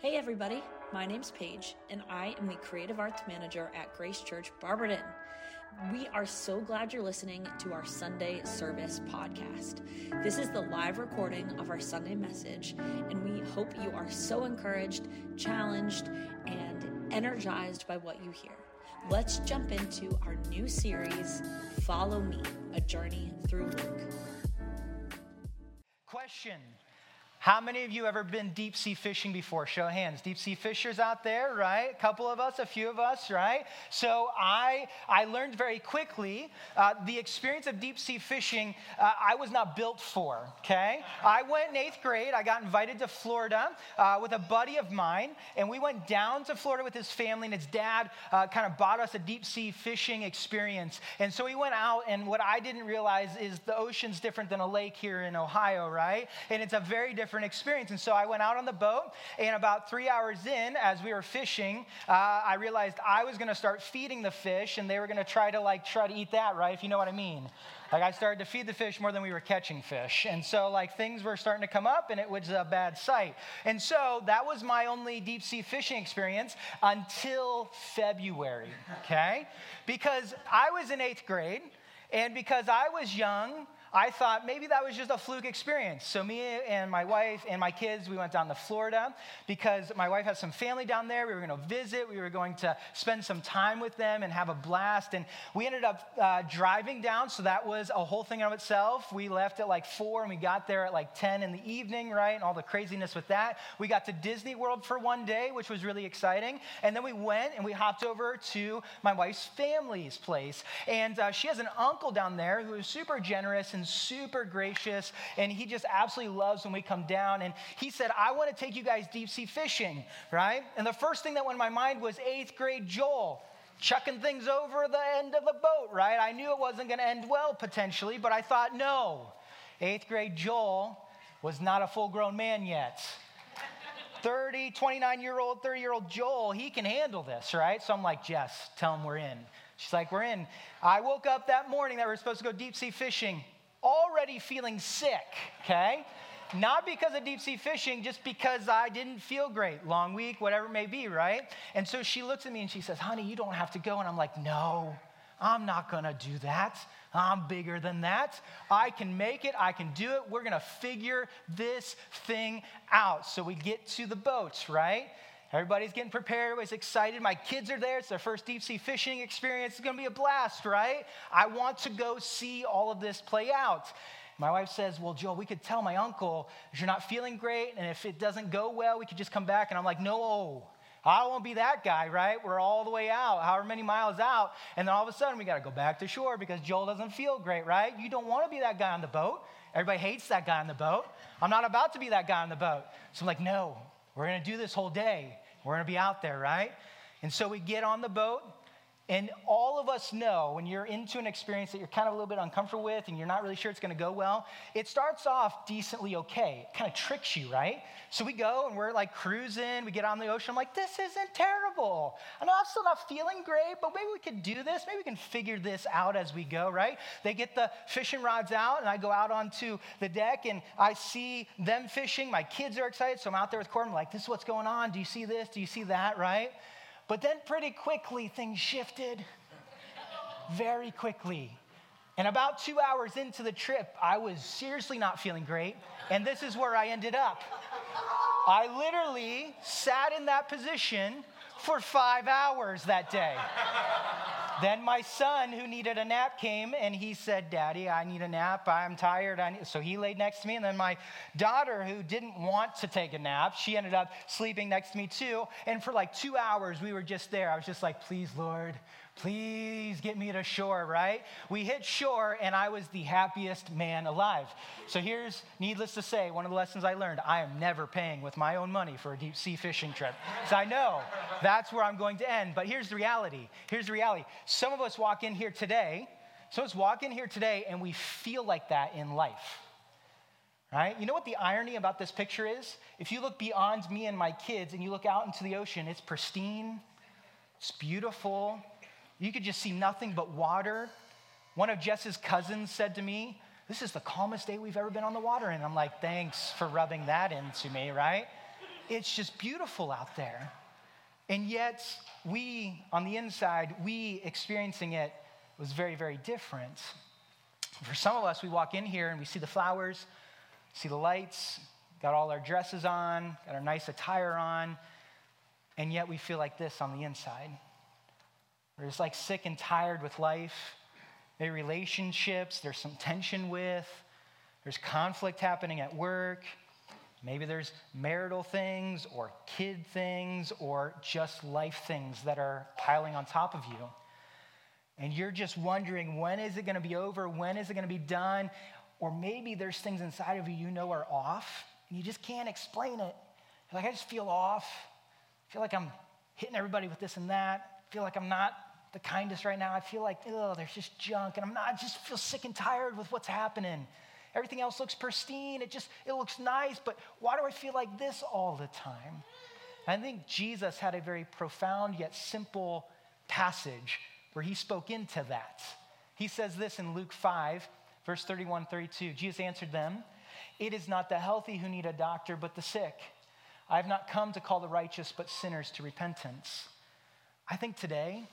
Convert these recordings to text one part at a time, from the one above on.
Hey everybody, my name's Paige, and I am the Creative Arts Manager at Grace Church Barberton. We are so glad you're listening to our Sunday Service podcast. This is the live recording of our Sunday message, and we hope you are so encouraged, challenged, and energized by what you hear. Let's jump into our new series, Follow Me, a journey through Luke. Question How many of you ever been deep sea fishing before? Show of hands. Deep sea fishers out there, right? A couple of us, a few of us, right? So I, I learned very quickly uh, the experience of deep sea fishing uh, I was not built for, okay? I went in eighth grade. I got invited to Florida uh, with a buddy of mine, and we went down to Florida with his family, and his dad uh, kind of bought us a deep sea fishing experience. And so we went out, and what I didn't realize is the ocean's different than a lake here in Ohio, right? And it's a very different experience. And so I went out on the boat, and about three hours in, as we were fishing, uh, I realized I was going to start feeding the fish, and they were going to try to like try to eat that, right? If you know what I mean. Like I started to feed the fish more than we were catching fish, and so like things were starting to come up, and it was a bad sight. And so that was my only deep sea fishing experience until February. Okay, because I was in eighth grade, and because I was young. I thought maybe that was just a fluke experience. So, me and my wife and my kids, we went down to Florida because my wife has some family down there. We were going to visit, we were going to spend some time with them and have a blast. And we ended up uh, driving down, so that was a whole thing in of itself. We left at like four and we got there at like 10 in the evening, right? And all the craziness with that. We got to Disney World for one day, which was really exciting. And then we went and we hopped over to my wife's family's place. And uh, she has an uncle down there who is super generous and super gracious. And he just absolutely loves when we come down. And he said, I want to take you guys deep sea fishing, right? And the first thing that went in my mind was eighth grade Joel. Chucking things over the end of the boat, right? I knew it wasn't going to end well potentially, but I thought, no. Eighth grade Joel was not a full grown man yet. 30, 29 year old, 30 year old Joel, he can handle this, right? So I'm like, Jess, tell him we're in. She's like, we're in. I woke up that morning that we are supposed to go deep sea fishing, already feeling sick, okay? Not because of deep sea fishing, just because I didn't feel great. Long week, whatever it may be, right? And so she looks at me and she says, honey, you don't have to go. And I'm like, no, I'm not gonna do that. I'm bigger than that. I can make it. I can do it. We're going to figure this thing out. So we get to the boats, right? Everybody's getting prepared. Everybody's excited. My kids are there. It's their first deep sea fishing experience. It's to be a blast, right? I want to go see all of this play out. My wife says, Well, Joel, we could tell my uncle you're not feeling great, and if it doesn't go well, we could just come back. And I'm like, No, I won't be that guy, right? We're all the way out, however many miles out, and then all of a sudden we got to go back to shore because Joel doesn't feel great, right? You don't want to be that guy on the boat. Everybody hates that guy on the boat. I'm not about to be that guy on the boat. So I'm like, no, we're going to do this whole day. We're going to be out there, right? And so we get on the boat, and all of us know when you're into an experience that you're kind of a little bit uncomfortable with and you're not really sure it's going to go well, it starts off decently okay. It kind of tricks you, right? So we go and we're like cruising, we get on the ocean. I'm like, this isn't terrible. I know I'm still not feeling great, but maybe we could do this. Maybe we can figure this out as we go, right? They get the fishing rods out, and I go out onto the deck and I see them fishing. My kids are excited, so I'm out there with Corbin, like, this is what's going on. Do you see this? Do you see that, right? But then pretty quickly things shifted. Very quickly. And about two hours into the trip, I was seriously not feeling great. And this is where I ended up. I literally sat in that position for five hours that day. Then my son, who needed a nap, came and he said, Daddy, I need a nap. I'm tired. I so he laid next to me. And then my daughter, who didn't want to take a nap, she ended up sleeping next to me too. And for like two hours, we were just there. I was just like, Please, Lord, please get me to shore, right? We hit shore, and I was the happiest man alive. So here's, needless to say, one of the lessons I learned I am never paying with my own money for a deep sea fishing trip. So I know that's where I'm going to end. But here's the reality. Here's the reality. Some of us walk in here today, some of us walk in here today, and we feel like that in life. Right? You know what the irony about this picture is? If you look beyond me and my kids and you look out into the ocean, it's pristine, it's beautiful, you could just see nothing but water. One of Jess's cousins said to me, This is the calmest day we've ever been on the water. And I'm like, Thanks for rubbing that into me, right? it's just beautiful out there. And yet, we, on the inside, we experiencing it was very, very different. For some of us, we walk in here and we see the flowers, see the lights, got all our dresses on, got our nice attire on, and yet we feel like this on the inside. We're just like sick and tired with life. Maybe relationships, there's some tension with, there's conflict happening at work. Maybe there's marital things or kid things or just life things that are piling on top of you. And you're just wondering, when is it going to be over? When is it going to be done? Or maybe there's things inside of you you know are off and you just can't explain it. You're like, I just feel off. I feel like I'm hitting everybody with this and that. I feel like I'm not the kindest right now. I feel like, oh, there's just junk. And I'm not, I just feel sick and tired with what's happening. Everything else looks pristine. It just, it looks nice. But why do I feel like this all the time? I think Jesus had a very profound yet simple passage where he spoke into that. He says this in Luke 5, verse 31 32. Jesus answered them, It is not the healthy who need a doctor, but the sick. I have not come to call the righteous, but sinners to repentance. I think today,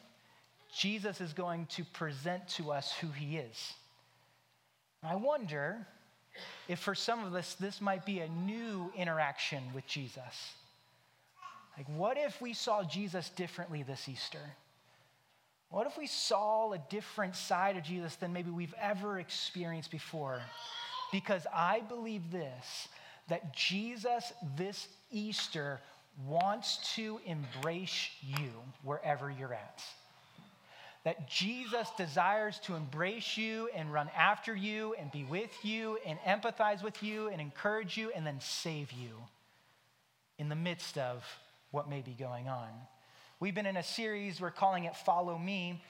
Jesus is going to present to us who he is. I wonder if for some of us, this might be a new interaction with Jesus. Like, what if we saw Jesus differently this Easter? What if we saw a different side of Jesus than maybe we've ever experienced before? Because I believe this that Jesus this Easter wants to embrace you wherever you're at. That Jesus desires to embrace you and run after you and be with you and empathize with you and encourage you and then save you in the midst of what may be going on. We've been in a series, we're calling it Follow Me.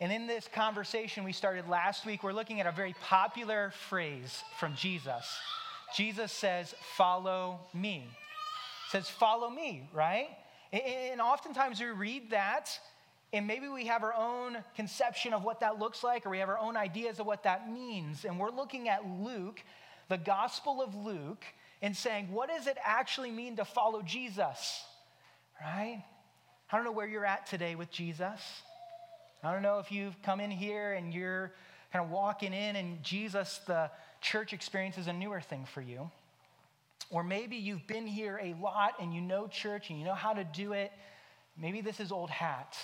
And in this conversation we started last week, we're looking at a very popular phrase from Jesus. Jesus says, Follow me. says, Follow me, right? And oftentimes we read that, and maybe we have our own conception of what that looks like, or we have our own ideas of what that means. And we're looking at Luke, the Gospel of Luke, and saying, What does it actually mean to follow Jesus? Right? I don't know where you're at today with Jesus. I don't know if you've come in here and you're kind of walking in and Jesus, the church experience, is a newer thing for you. Or maybe you've been here a lot and you know church and you know how to do it. Maybe this is old hat.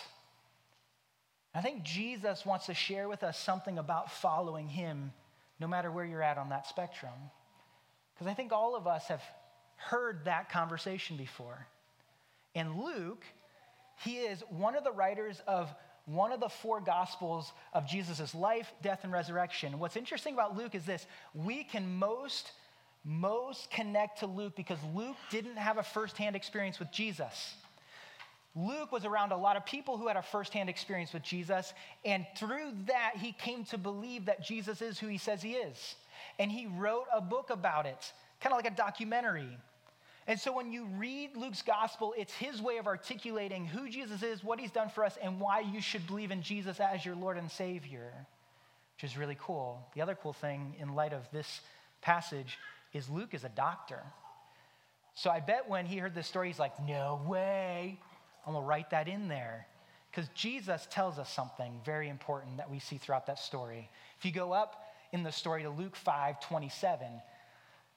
I think Jesus wants to share with us something about following him no matter where you're at on that spectrum. Because I think all of us have heard that conversation before. And Luke he is one of the writers of one of the four gospels of Jesus' life, death, and resurrection. What's interesting about Luke is this we can most, most connect to Luke because Luke didn't have a firsthand experience with Jesus. Luke was around a lot of people who had a firsthand experience with Jesus, and through that, he came to believe that Jesus is who he says he is. And he wrote a book about it, kind of like a documentary. And so when you read Luke's gospel, it's his way of articulating who Jesus is, what he's done for us, and why you should believe in Jesus as your Lord and Savior, which is really cool. The other cool thing in light of this passage is Luke is a doctor. So I bet when he heard this story, he's like, no way. I'm going to write that in there. Because Jesus tells us something very important that we see throughout that story. If you go up in the story to Luke 5 27,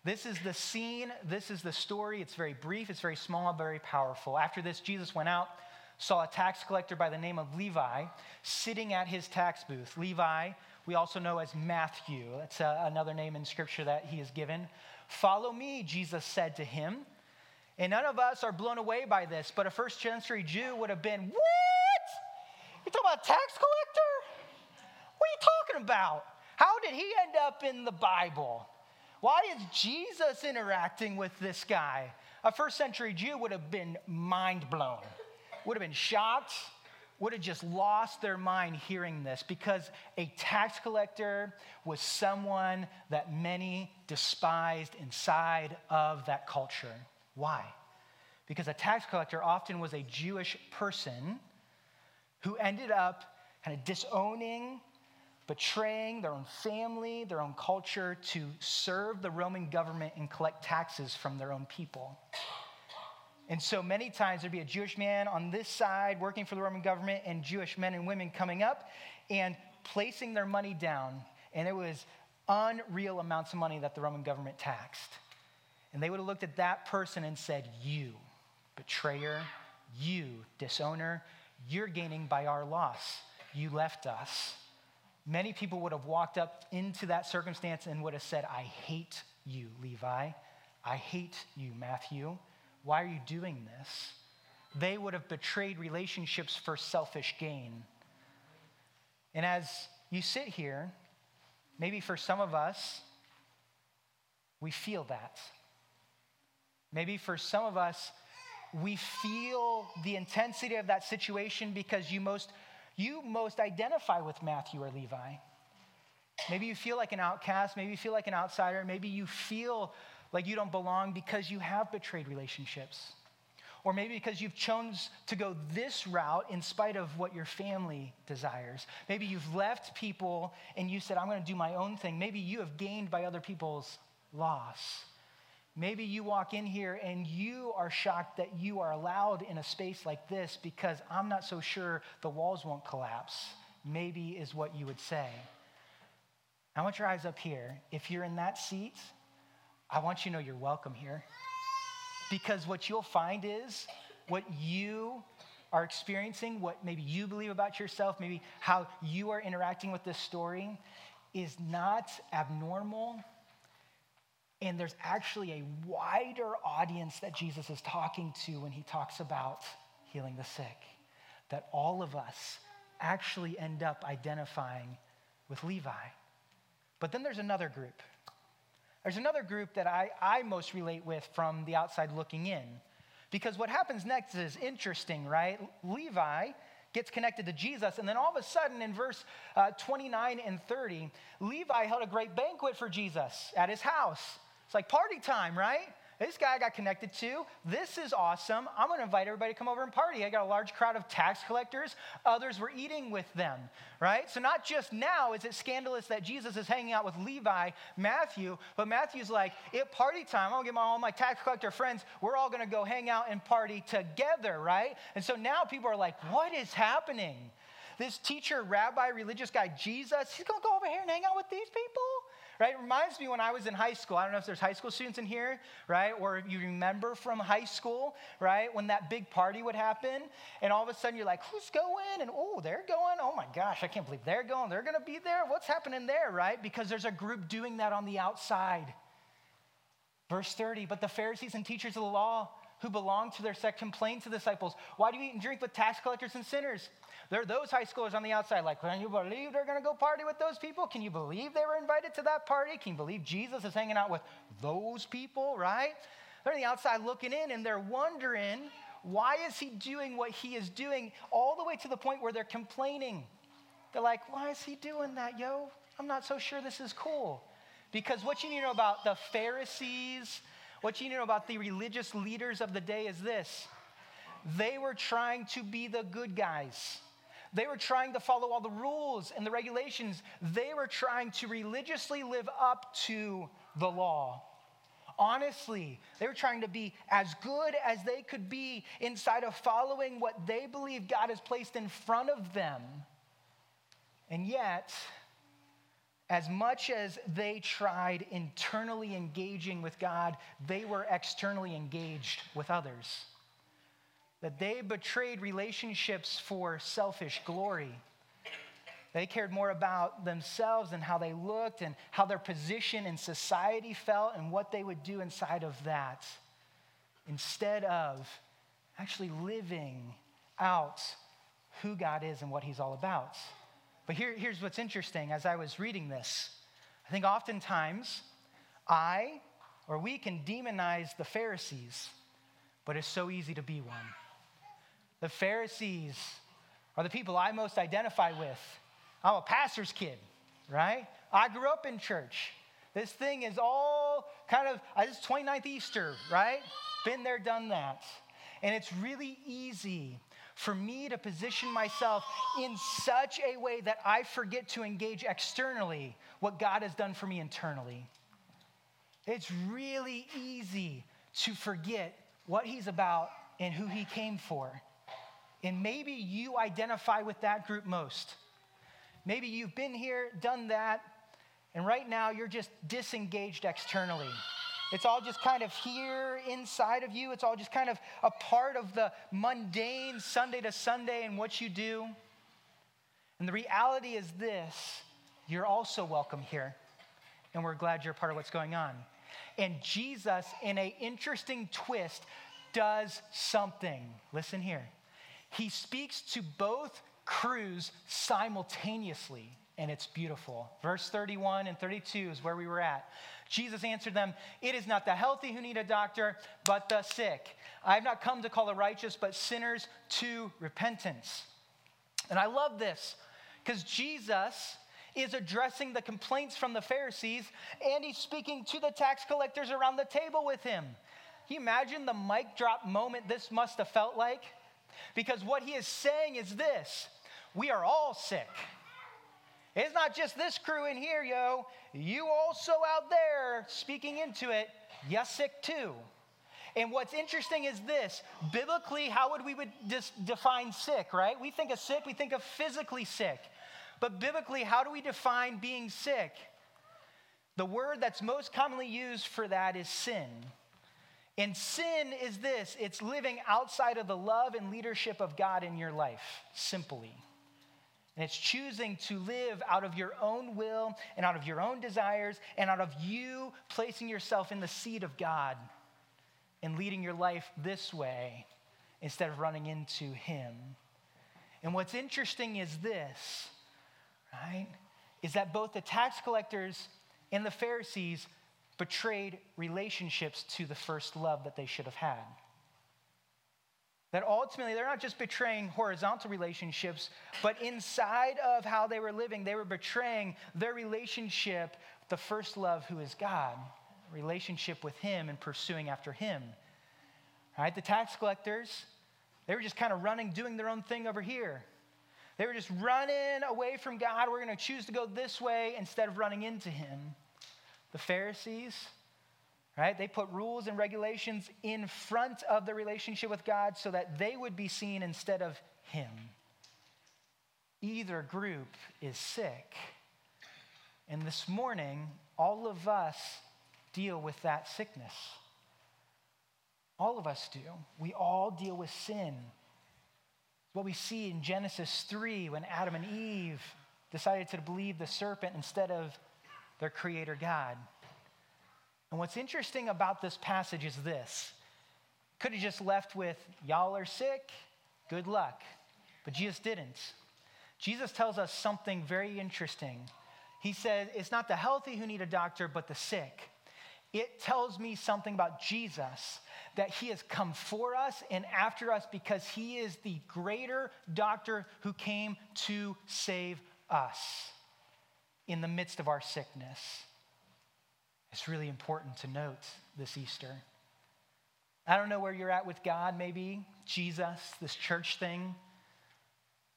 this is the scene, this is the story. It's very brief, it's very small, very powerful. After this, Jesus went out, saw a tax collector by the name of Levi sitting at his tax booth. Levi, we also know as Matthew. That's uh, another name in scripture that he is given. Follow me, Jesus said to him. And none of us are blown away by this, but a first century Jew would have been, What? You talking about tax collector? What are you talking about? How did he end up in the Bible? Why is Jesus interacting with this guy? A first century Jew would have been mind blown, would have been shocked, would have just lost their mind hearing this because a tax collector was someone that many despised inside of that culture. Why? Because a tax collector often was a Jewish person who ended up kind of disowning betraying their own family, their own culture to serve the Roman government and collect taxes from their own people. And so many times there'd be a Jewish man on this side working for the Roman government and Jewish men and women coming up and placing their money down. And it was unreal amounts of money that the Roman government taxed. And they would have looked at that person and said, You, betrayer, you, dishowner, you're gaining by our loss. You left us. Many people would have walked up into that circumstance and would have said, I hate you, Levi. I hate you, Matthew. Why are you doing this? They would have betrayed relationships for selfish gain. And as you sit here, maybe for some of us, we feel that. Maybe for some of us, we feel the intensity of that situation because you most, you most identify with Matthew or Levi. Maybe you feel like an outcast. Maybe you feel like an outsider. Maybe you feel like you don't belong because you have betrayed relationships. Or maybe because you've chosen to go this route in spite of what your family desires. Maybe you've left people and you said, I'm going to do my own thing. Maybe you have gained by other people's loss. Maybe you walk in here and you are shocked that you are allowed in a space like this because I'm not so sure the walls won't collapse. Maybe is what you would say. I want your eyes up here. If you're in that seat, I want you to know you're welcome here. Because what you'll find is what you are experiencing, what maybe you believe about yourself, maybe how you are interacting with this story, is not abnormal. And there's actually a wider audience that Jesus is talking to when he talks about healing the sick. That all of us actually end up identifying with Levi. But then there's another group. There's another group that I, I most relate with from the outside looking in. Because what happens next is interesting, right? Levi gets connected to Jesus, and then all of a sudden in verse uh, 29 and 30, Levi held a great banquet for Jesus at his house. It's like party time, right? This guy I got connected to. This is awesome. I'm going to invite everybody to come over and party. I got a large crowd of tax collectors. Others were eating with them, right? So, not just now is it scandalous that Jesus is hanging out with Levi, Matthew, but Matthew's like, at party time, I'm going to get my, all my tax collector friends. We're all going to go hang out and party together, right? And so now people are like, what is happening? This teacher, rabbi, religious guy, Jesus, he's going to go over here and hang out with these people? Right? It reminds me when I was in high school. I don't know if there's high school students in here, right? Or you remember from high school, right? When that big party would happen, and all of a sudden you're like, who's going? And oh, they're going. Oh my gosh, I can't believe they're going. They're going to be there. What's happening there, right? Because there's a group doing that on the outside. Verse 30, but the Pharisees and teachers of the law who belonged to their sect complained to the disciples, Why do you eat and drink with tax collectors and sinners? There are those high schoolers on the outside, like, can you believe they're going to go party with those people? Can you believe they were invited to that party? Can you believe Jesus is hanging out with those people, right? They're on the outside looking in and they're wondering, why is he doing what he is doing all the way to the point where they're complaining? They're like, why is he doing that, yo? I'm not so sure this is cool. Because what you need to know about the Pharisees, what you need to know about the religious leaders of the day is this they were trying to be the good guys. They were trying to follow all the rules and the regulations. They were trying to religiously live up to the law. Honestly, they were trying to be as good as they could be inside of following what they believe God has placed in front of them. And yet, as much as they tried internally engaging with God, they were externally engaged with others that they betrayed relationships for selfish glory. They cared more about themselves and how they looked and how their position in society felt and what they would do inside of that instead of actually living out who God is and what He's all about. But here, here's what's interesting as I was reading this. I think oftentimes I or we can demonize the Pharisees, but it's so easy to be one. The Pharisees are the people I most identify with. I'm a pastor's kid, right? I grew up in church. This thing is all kind of, it's 29th Easter, right? Been there, done that. And it's really easy for me to position myself in such a way that I forget to engage externally what God has done for me internally. It's really easy to forget what he's about and who he came for. And maybe you identify with that group most. Maybe you've been here, done that, and right now you're just disengaged externally. It's all just kind of here inside of you. It's all just kind of a part of the mundane Sunday to Sunday and what you do. And the reality is this you're also welcome here. And we're glad you're part of what's going on. And Jesus, in an interesting twist, does something. Listen here. He speaks to both crews simultaneously, and it's beautiful. Verse 31 and 32 is where we were at. Jesus answered them, It is not the healthy who need a doctor, but the sick. I have not come to call the righteous, but sinners to repentance. And I love this because Jesus is addressing the complaints from the Pharisees and he's speaking to the tax collectors around the table with him. Can you imagine the mic drop moment this must have felt like? Because what he is saying is this we are all sick. It's not just this crew in here, yo. You also out there speaking into it, you're sick too. And what's interesting is this biblically, how would we would dis- define sick, right? We think of sick, we think of physically sick. But biblically, how do we define being sick? The word that's most commonly used for that is sin. And sin is this it's living outside of the love and leadership of God in your life, simply. And it's choosing to live out of your own will and out of your own desires and out of you placing yourself in the seat of God and leading your life this way instead of running into Him. And what's interesting is this, right? Is that both the tax collectors and the Pharisees betrayed relationships to the first love that they should have had. That ultimately, they're not just betraying horizontal relationships, but inside of how they were living, they were betraying their relationship, the first love, who is God, relationship with Him and pursuing after Him. Right? The tax collectors, they were just kind of running, doing their own thing over here. They were just running away from God. We're going to choose to go this way instead of running into Him. The Pharisees, right? They put rules and regulations in front of the relationship with God so that they would be seen instead of Him. Either group is sick. And this morning, all of us deal with that sickness. All of us do. We all deal with sin. What we see in Genesis 3 when Adam and Eve decided to believe the serpent instead of their creator God. And what's interesting about this passage is this could have just left with, y'all are sick, good luck. But Jesus didn't. Jesus tells us something very interesting. He says, It's not the healthy who need a doctor, but the sick. It tells me something about Jesus that he has come for us and after us because he is the greater doctor who came to save us in the midst of our sickness. It's really important to note this Easter. I don't know where you're at with God, maybe Jesus, this church thing.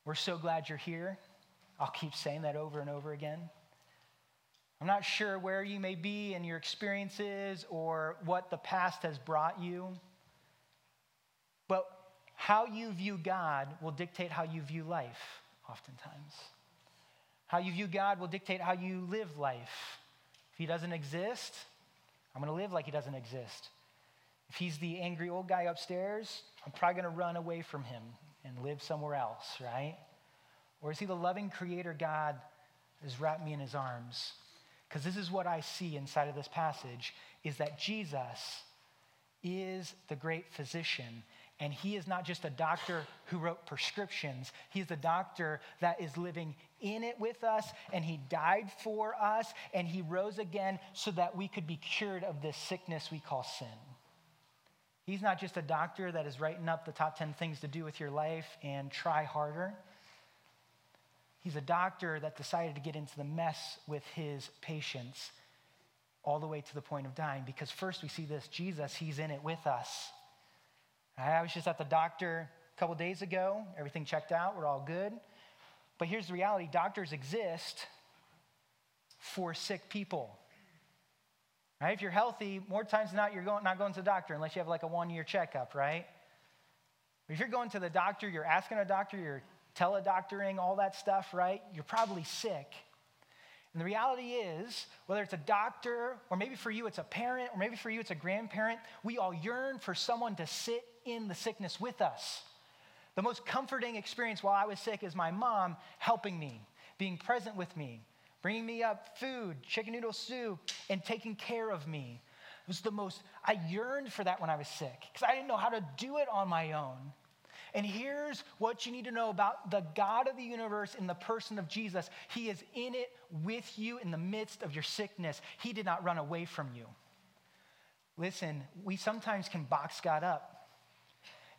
We're so glad you're here. I'll keep saying that over and over again. I'm not sure where you may be in your experiences or what the past has brought you, but how you view God will dictate how you view life, oftentimes. How you view God will dictate how you live life. If he doesn't exist, I'm going to live like he doesn't exist. If he's the angry old guy upstairs, I'm probably going to run away from him and live somewhere else, right? Or is he the loving creator God has wrapped me in his arms? Because this is what I see inside of this passage is that Jesus is the great physician and he is not just a doctor who wrote prescriptions. He's the doctor that is living in it with us, and he died for us, and he rose again so that we could be cured of this sickness we call sin. He's not just a doctor that is writing up the top 10 things to do with your life and try harder. He's a doctor that decided to get into the mess with his patients all the way to the point of dying because first we see this Jesus, he's in it with us. I was just at the doctor a couple days ago. Everything checked out. We're all good. But here's the reality doctors exist for sick people. Right? If you're healthy, more times than not, you're going, not going to the doctor unless you have like a one year checkup, right? If you're going to the doctor, you're asking a doctor, you're teledoctoring, all that stuff, right? You're probably sick. And the reality is, whether it's a doctor, or maybe for you it's a parent, or maybe for you it's a grandparent, we all yearn for someone to sit in the sickness with us. The most comforting experience while I was sick is my mom helping me, being present with me, bringing me up food, chicken noodle soup, and taking care of me. It was the most, I yearned for that when I was sick because I didn't know how to do it on my own. And here's what you need to know about the God of the universe in the person of Jesus He is in it with you in the midst of your sickness. He did not run away from you. Listen, we sometimes can box God up.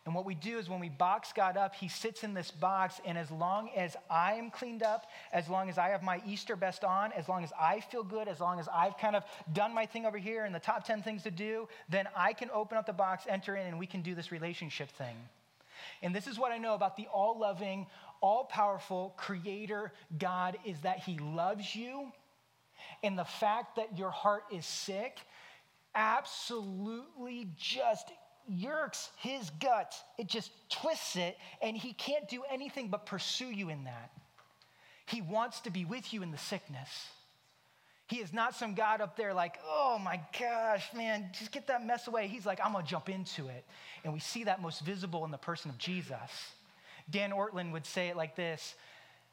And what we do is when we box God up, He sits in this box, and as long as I am cleaned up, as long as I have my Easter best on, as long as I feel good, as long as I've kind of done my thing over here and the top 10 things to do, then I can open up the box, enter in, and we can do this relationship thing. And this is what I know about the all loving, all powerful creator God is that he loves you. And the fact that your heart is sick absolutely just yerks his guts, It just twists it, and he can't do anything but pursue you in that. He wants to be with you in the sickness. He is not some God up there like, oh my gosh, man, just get that mess away. He's like, I'm gonna jump into it. And we see that most visible in the person of Jesus. Dane Ortlund would say it like this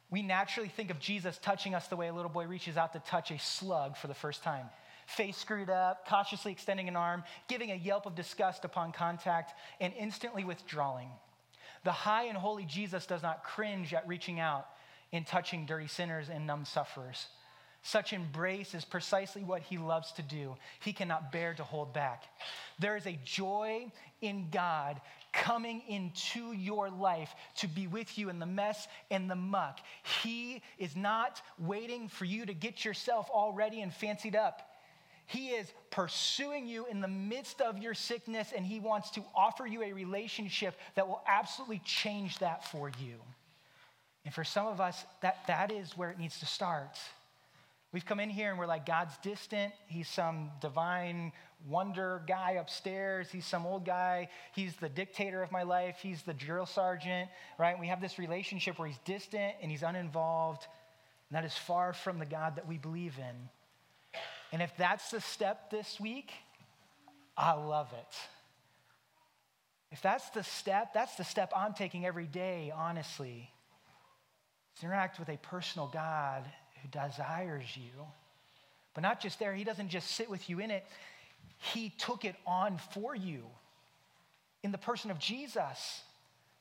We naturally think of Jesus touching us the way a little boy reaches out to touch a slug for the first time. Face screwed up, cautiously extending an arm, giving a yelp of disgust upon contact, and instantly withdrawing. The high and holy Jesus does not cringe at reaching out and touching dirty sinners and numb sufferers. Such embrace is precisely what he loves to do. He cannot bear to hold back. There is a joy in God coming into your life to be with you in the mess and the muck. He is not waiting for you to get yourself all ready and fancied up. He is pursuing you in the midst of your sickness, and He wants to offer you a relationship that will absolutely change that for you. And for some of us, that, that is where it needs to start. We've come in here and we're like, God's distant. He's some divine wonder guy upstairs. He's some old guy. He's the dictator of my life. He's the drill sergeant, right? We have this relationship where he's distant and he's uninvolved. And that is far from the God that we believe in. And if that's the step this week, I love it. If that's the step, that's the step I'm taking every day, honestly. To interact with a personal God who desires you. But not just there, He doesn't just sit with you in it, He took it on for you in the person of Jesus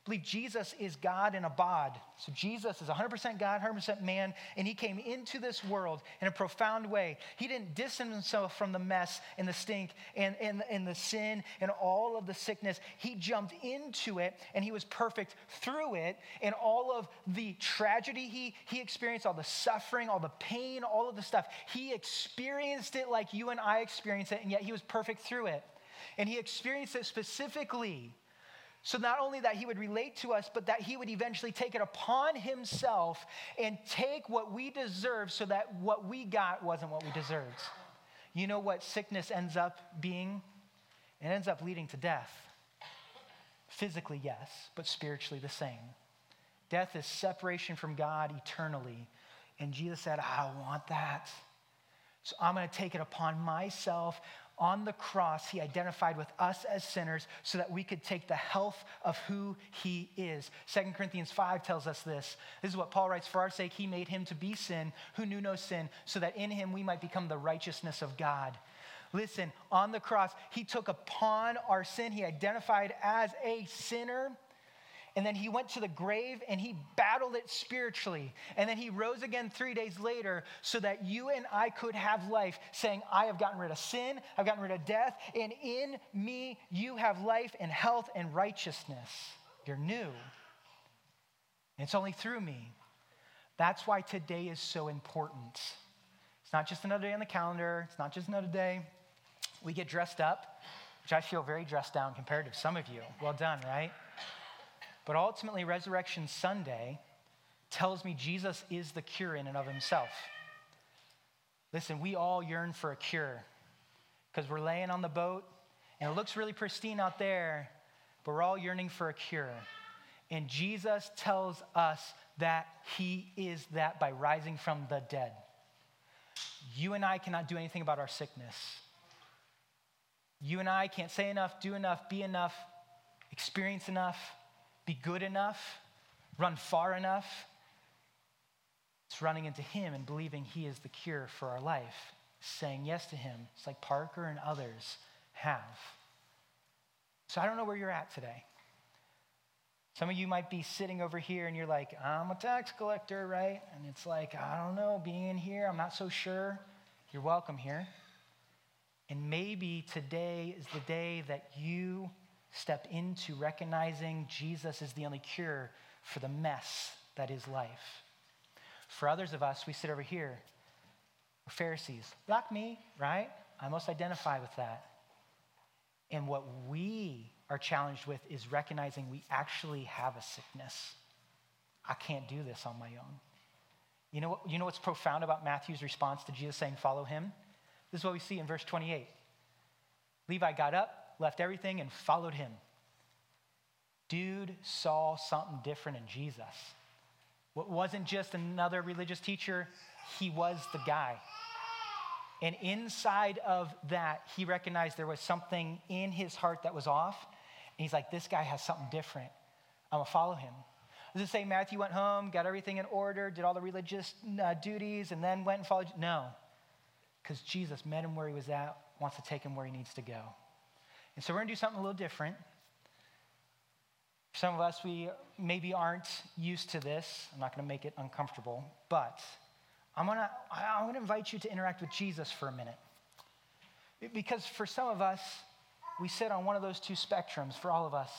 believe Jesus is God in a bod. So Jesus is 100% God, 100% man, and he came into this world in a profound way. He didn't distance himself from the mess and the stink and, and, and the sin and all of the sickness. He jumped into it and he was perfect through it. And all of the tragedy he, he experienced, all the suffering, all the pain, all of the stuff, he experienced it like you and I experience it, and yet he was perfect through it. And he experienced it specifically so, not only that he would relate to us, but that he would eventually take it upon himself and take what we deserve so that what we got wasn't what we deserved. You know what sickness ends up being? It ends up leading to death. Physically, yes, but spiritually the same. Death is separation from God eternally. And Jesus said, I want that. So I'm going to take it upon myself on the cross, he identified with us as sinners so that we could take the health of who he is. 2 Corinthians 5 tells us this. This is what Paul writes For our sake, he made him to be sin who knew no sin, so that in him we might become the righteousness of God. Listen, on the cross, he took upon our sin. He identified as a sinner and then he went to the grave and he battled it spiritually. And then he rose again three days later so that you and I could have life, saying, I have gotten rid of sin, I've gotten rid of death, and in me you have life and health and righteousness. You're new. It's only through me. That's why today is so important. It's not just another day on the calendar, it's not just another day. We get dressed up, which I feel very dressed down compared to some of you. Well done, right? But ultimately, Resurrection Sunday tells me Jesus is the cure in and of himself. Listen, we all yearn for a cure. because we're laying on the boat and it looks really pristine out there, but we're all yearning for a cure. And Jesus tells us that he is that by rising from the dead. You and I cannot do anything about our sickness. You and I can't say enough, do enough, be enough, experience enough, be good enough, run far enough. It's running into Him and believing He is the cure for our life, saying yes to Him. It's like Parker and others have. So I don't know where you're at today. Some of you might be sitting over here and you're like, I'm a tax collector, right? And it's like, I don't know, being in here, I'm not so sure. You're welcome here. And maybe today is the day that you step into recognizing Jesus is the only cure for the mess that is life. For others of us, we sit over here. We're Pharisees, like me, right? I most identify with that. And what we are challenged with is recognizing we actually have a sickness. I can't do this on my own. You know, what, you know what's profound about Matthew's response to Jesus saying, Follow him? This is what we see in verse 28. Levi got up, left everything, and followed him. Dude saw something different in Jesus. What wasn't just another religious teacher, he was the guy. And inside of that, he recognized there was something in his heart that was off. And he's like, this guy has something different. I'm going to follow him. Does it say Matthew went home, got everything in order, did all the religious uh, duties, and then went and followed? No. Because Jesus met him where he was at, wants to take him where he needs to go. And so we're going to do something a little different. Some of us, we maybe aren't used to this. I'm not going to make it uncomfortable, but I'm going to I'm going to invite you to interact with Jesus for a minute. Because for some of us, we sit on one of those two spectrums for all of us.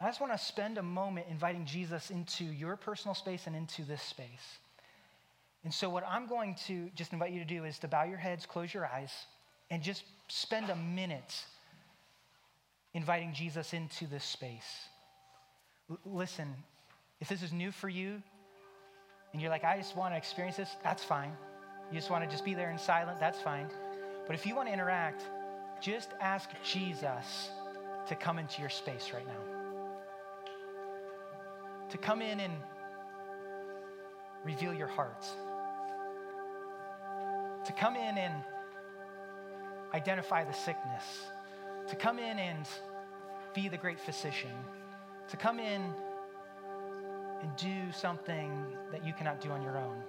I just want to spend a moment inviting Jesus into your personal space and into this space. And so, what I'm going to just invite you to do is to bow your heads, close your eyes, and just spend a minute inviting Jesus into this space. L- listen, if this is new for you and you're like, I just want to experience this, that's fine. You just want to just be there in silent, that's fine. But if you want to interact, just ask Jesus to come into your space right now. To come in and reveal your hearts. To come in and identify the sickness. To come in and be the great physician. To come in and do something that you cannot do on your own.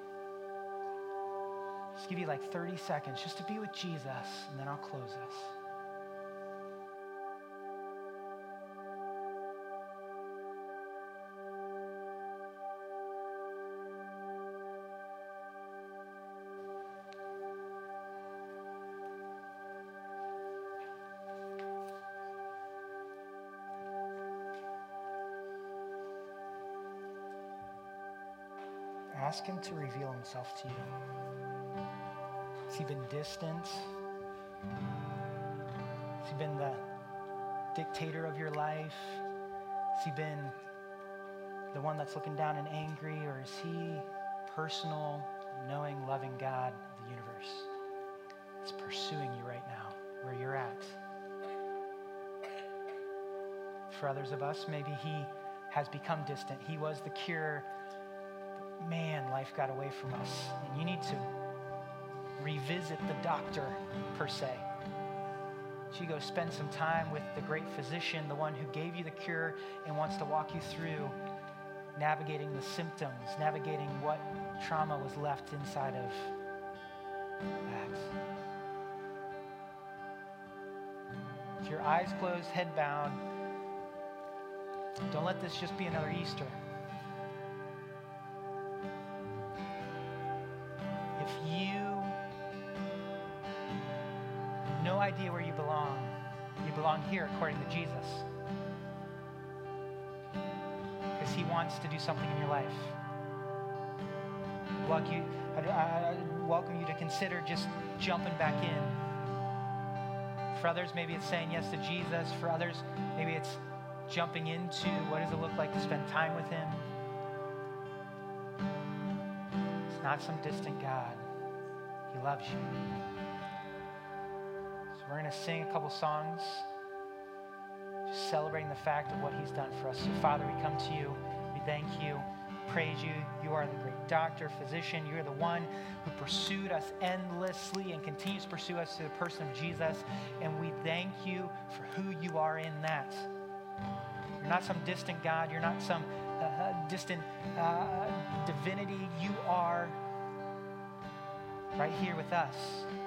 Just give you like 30 seconds just to be with Jesus, and then I'll close us. Ask Him to reveal Himself to you. Has He been distant? Has He been the dictator of your life? Has He been the one that's looking down and angry? Or is He personal, knowing, loving God of the universe? It's pursuing you right now, where you're at. For others of us, maybe He has become distant. He was the cure man, life got away from us. And you need to revisit the doctor, per se. So you go spend some time with the great physician, the one who gave you the cure and wants to walk you through navigating the symptoms, navigating what trauma was left inside of that. With your eyes closed, head bowed, don't let this just be another Easter. Where you belong. You belong here according to Jesus. Because he wants to do something in your life. You, I, welcome you to consider just jumping back in. For others, maybe it's saying yes to Jesus. For others, maybe it's jumping into what does it look like to spend time with him. It's not some distant God. He loves you going to sing a couple songs just celebrating the fact of what he's done for us. So, Father, we come to you. We thank you, praise you. You are the great doctor, physician. You're the one who pursued us endlessly and continues to pursue us through the person of Jesus. And we thank you for who you are in that. You're not some distant God. You're not some uh, uh distant uh, divinity. You are right here with us.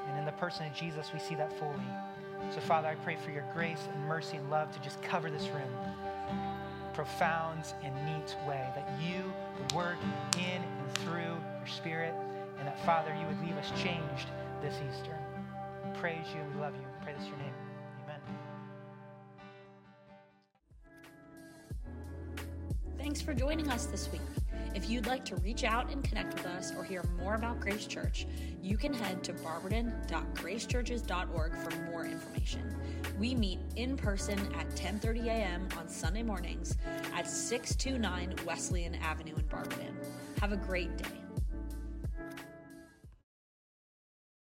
And in the person of Jesus, we see that fully. So, Father, I pray for your grace and mercy and love to just cover this room profound and neat way, that you would work in and through your spirit, and that, Father, you would leave us changed this Easter. We praise you we love you. We pray this in your name. Amen. Thanks for joining us this week. If you'd like to reach out and connect with us or hear more about Grace Church, you can head to barberton.gracechurches.org for more information. We meet in person at 10:30 a.m. on Sunday mornings at 629 Wesleyan Avenue in Barberton. Have a great day.